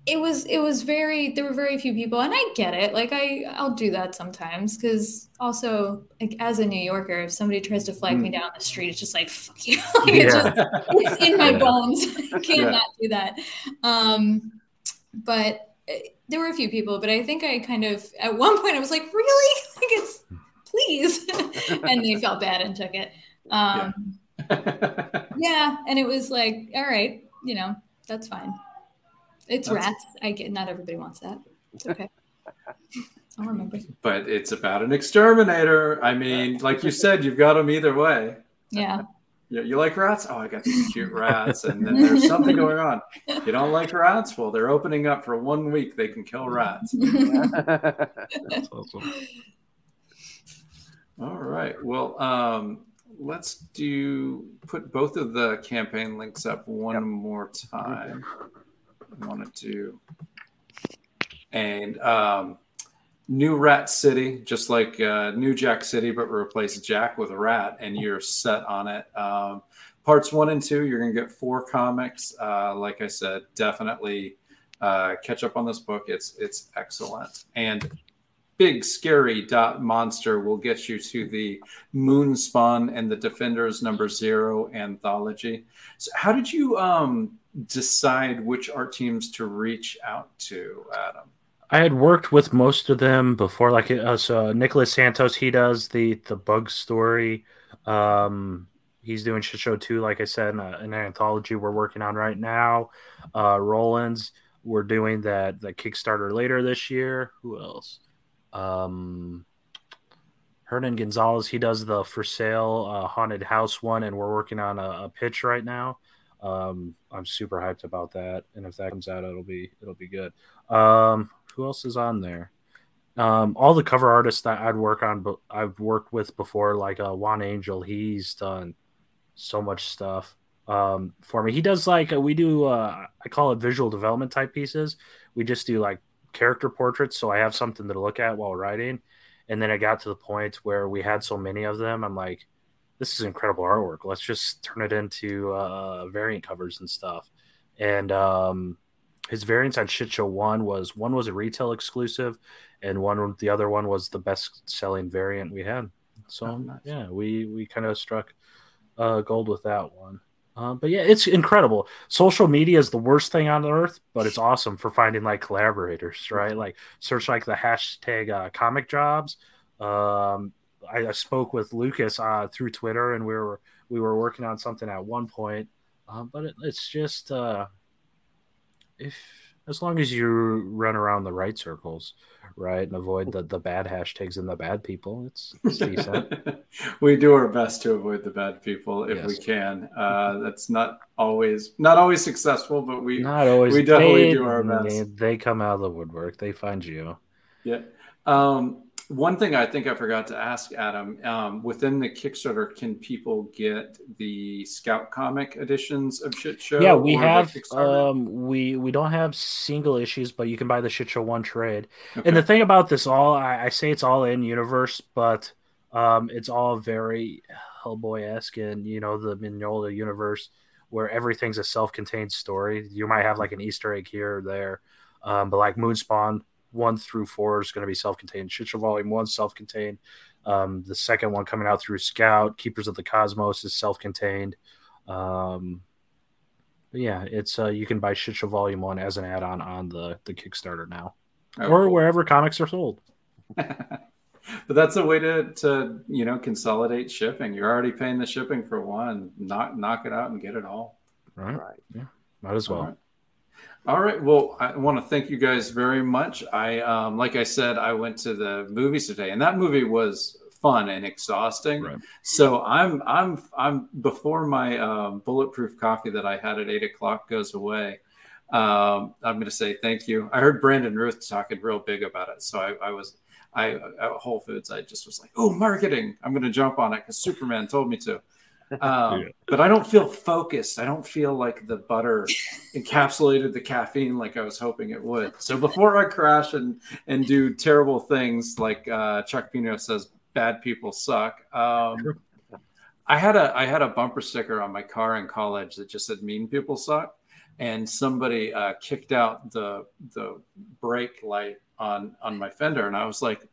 it was it was very there were very few people and i get it like i i'll do that sometimes because also like as a new yorker if somebody tries to flag mm. me down the street it's just like fuck you. Like, yeah. it's, just, it's in my bones. I can't yeah. do that. Um but eh, there were a few people but i think i kind of at one point i was like really? Like it's please. And they felt bad and took it. Um yeah and it was like all right you know that's fine it's That's... rats. I get not everybody wants that. It's okay. I'll remember. But it's about an exterminator. I mean, like you said, you've got them either way. Yeah. You, you like rats? Oh, I got these cute rats. And then there's something going on. You don't like rats? Well, they're opening up for one week. They can kill rats. That's awesome. All right. Well, um, let's do put both of the campaign links up one yep. more time wanted to. And um, New Rat City, just like uh, New Jack City, but replace Jack with a rat, and you're set on it. Um, parts one and two, you're going to get four comics. Uh, like I said, definitely uh, catch up on this book. It's it's excellent. And big scary dot monster will get you to the Moonspawn and the Defenders number zero anthology. So how did you um decide which art teams to reach out to, Adam? I had worked with most of them before, like uh, so Nicholas Santos. He does the the bug story. Um, he's doing shit show two, like I said, uh, an anthology we're working on right now. Uh, Roland's we're doing that the Kickstarter later this year. Who else? Um, Hernan Gonzalez. He does the for sale uh, haunted house one, and we're working on a, a pitch right now. Um, I'm super hyped about that, and if that comes out, it'll be it'll be good. Um, who else is on there? Um, all the cover artists that I'd work on, but I've worked with before, like uh, Juan Angel. He's done so much stuff um, for me. He does like uh, we do. Uh, I call it visual development type pieces. We just do like character portraits, so I have something to look at while writing. And then it got to the point where we had so many of them. I'm like, this is incredible artwork. Let's just turn it into uh, variant covers and stuff. And um, his variants on Shit Show One was one was a retail exclusive, and one the other one was the best selling variant we had. So oh, nice. yeah, we we kind of struck uh, gold with that one. Uh, but yeah, it's incredible. Social media is the worst thing on earth, but it's awesome for finding like collaborators, right? Like search like the hashtag uh, comic jobs. Um, I, I, spoke with Lucas uh, through Twitter, and we were we were working on something at one point. Um, but it, it's just uh, if as long as you run around the right circles, right, and avoid the, the bad hashtags and the bad people, it's, it's decent. we do our best to avoid the bad people if yes. we can. Uh, that's not always not always successful, but we not always. We definitely they, do our best. They, they come out of the woodwork. They find you. Yeah. Um, one thing I think I forgot to ask Adam um, within the Kickstarter, can people get the Scout comic editions of Shit Show? Yeah, we have. Um, we we don't have single issues, but you can buy the Shit Show one trade. Okay. And the thing about this all, I, I say it's all in universe, but um, it's all very Hellboy esque, and you know the Mignola universe where everything's a self contained story. You might have like an Easter egg here or there, um, but like Moonspawn one through four is going to be self-contained. Shit Show Volume One self-contained. Um, the second one coming out through Scout, Keepers of the Cosmos is self-contained. Um, yeah, it's uh, you can buy Shit Show Volume One as an add-on on the the Kickstarter now, oh, or cool. wherever comics are sold. but that's a way to to you know consolidate shipping. You're already paying the shipping for one. Knock knock it out and get it all. Right. right. Yeah. Might as well. All right. Well, I want to thank you guys very much. I, um, like I said, I went to the movies today, and that movie was fun and exhausting. Right. So I'm, I'm, I'm before my um, bulletproof coffee that I had at eight o'clock goes away. Um, I'm going to say thank you. I heard Brandon Routh talking real big about it, so I, I was, I at Whole Foods, I just was like, oh, marketing. I'm going to jump on it because Superman told me to. Um, yeah. But I don't feel focused. I don't feel like the butter encapsulated the caffeine like I was hoping it would. So before I crash and and do terrible things like uh, Chuck Pino says, bad people suck. Um, I had a I had a bumper sticker on my car in college that just said "mean people suck," and somebody uh, kicked out the the brake light on on my fender, and I was like,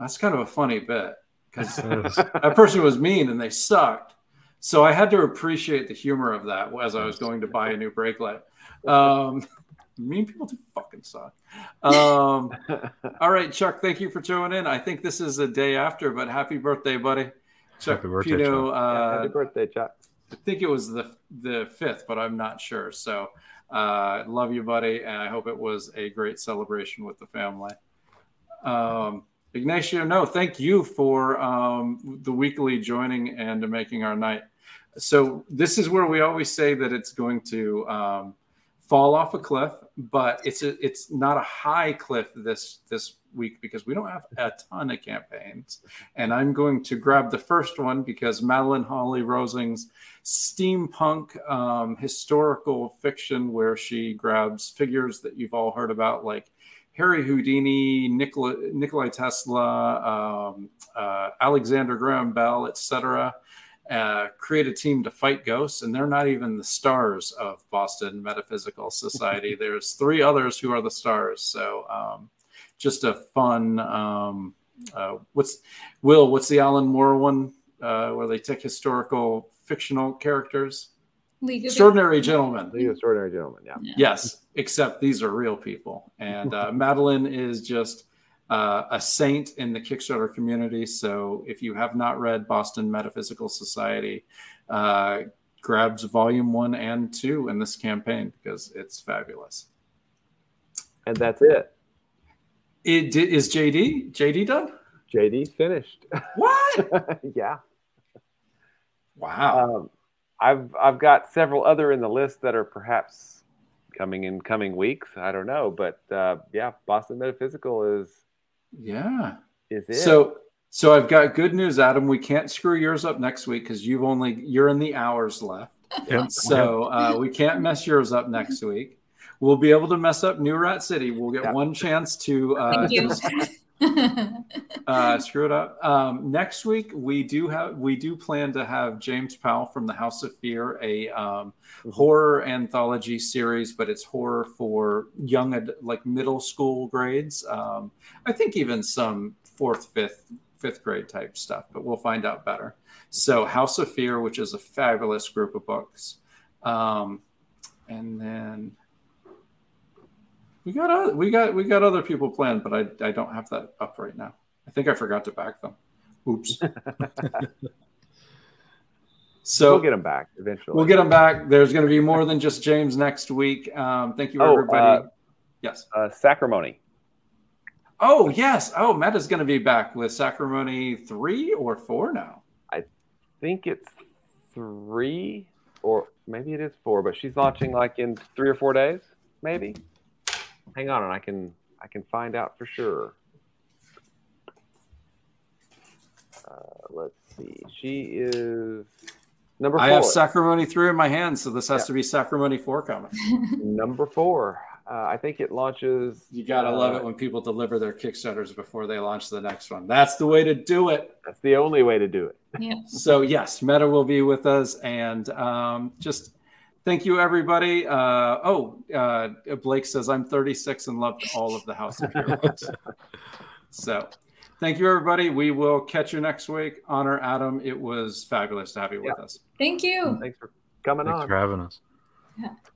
"That's kind of a funny bit." Because that person was mean and they sucked. So I had to appreciate the humor of that as I was going to buy a new brake light. Um, mean people do fucking suck. Um, all right, Chuck, thank you for joining in. I think this is a day after, but happy birthday, buddy. Chuck happy birthday, Pino, Chuck. Uh, yeah, happy birthday, Chuck. I think it was the the fifth, but I'm not sure. So uh, love you, buddy, and I hope it was a great celebration with the family. Um, Ignacio, no, thank you for um, the weekly joining and making our night. So this is where we always say that it's going to um, fall off a cliff, but it's a, it's not a high cliff this this week because we don't have a ton of campaigns. And I'm going to grab the first one because Madeleine Holly-Rosing's steampunk um, historical fiction, where she grabs figures that you've all heard about, like Harry Houdini, Nikola, Nikolai Tesla, um, uh, Alexander Graham Bell, etc., uh, create a team to fight ghosts, and they're not even the stars of Boston Metaphysical Society. There's three others who are the stars. So, um, just a fun. Um, uh, what's Will? What's the Alan Moore one uh, where they take historical fictional characters? League Extraordinary Gentlemen. League of Extraordinary Gentlemen. Yeah. yeah. Yes, except these are real people, and uh, Madeleine is just uh, a saint in the Kickstarter community. So if you have not read Boston Metaphysical Society, uh, grabs volume one and two in this campaign because it's fabulous. And that's it. It is JD. JD done. JD finished. What? yeah. Wow. Um, I've I've got several other in the list that are perhaps coming in coming weeks. I don't know, but uh, yeah, Boston Metaphysical is yeah is it. So so I've got good news, Adam. We can't screw yours up next week because you've only you're in the hours left. Yep. So uh, we can't mess yours up next week. We'll be able to mess up New Rat City. We'll get yep. one chance to uh, uh, screw it up. Um, next week we do have we do plan to have James Powell from the House of Fear, a um, mm-hmm. horror anthology series, but it's horror for young ad, like middle school grades. Um, I think even some fourth, fifth, fifth grade type stuff, but we'll find out better. So House of Fear, which is a fabulous group of books, um, and then we got other, we got we got other people planned, but I I don't have that up right now. I think I forgot to back them. Oops. so we'll get them back eventually. We'll get them back. There's going to be more than just James next week. Um, thank you, oh, everybody. Uh, yes. Uh, Sacrimony. Oh yes. Oh, Matt is going to be back with Sacrimony three or four now. I think it's three, or maybe it is four. But she's launching like in three or four days, maybe. Hang on, and I can I can find out for sure. Uh, let's see. She is number four. I have Sacrimony three in my hand, so this has yeah. to be Sacrimony four coming. number four. Uh, I think it launches. You gotta uh, love it when people deliver their Kickstarters before they launch the next one. That's the way to do it. That's the only way to do it. Yeah. so yes, Meta will be with us, and um, just Thank you, everybody. Uh, oh, uh, Blake says I'm 36 and loved all of the House of Heroes. so, thank you, everybody. We will catch you next week. Honor Adam. It was fabulous to have you with us. Thank you. Thanks for coming Thanks on. for having us. Yeah.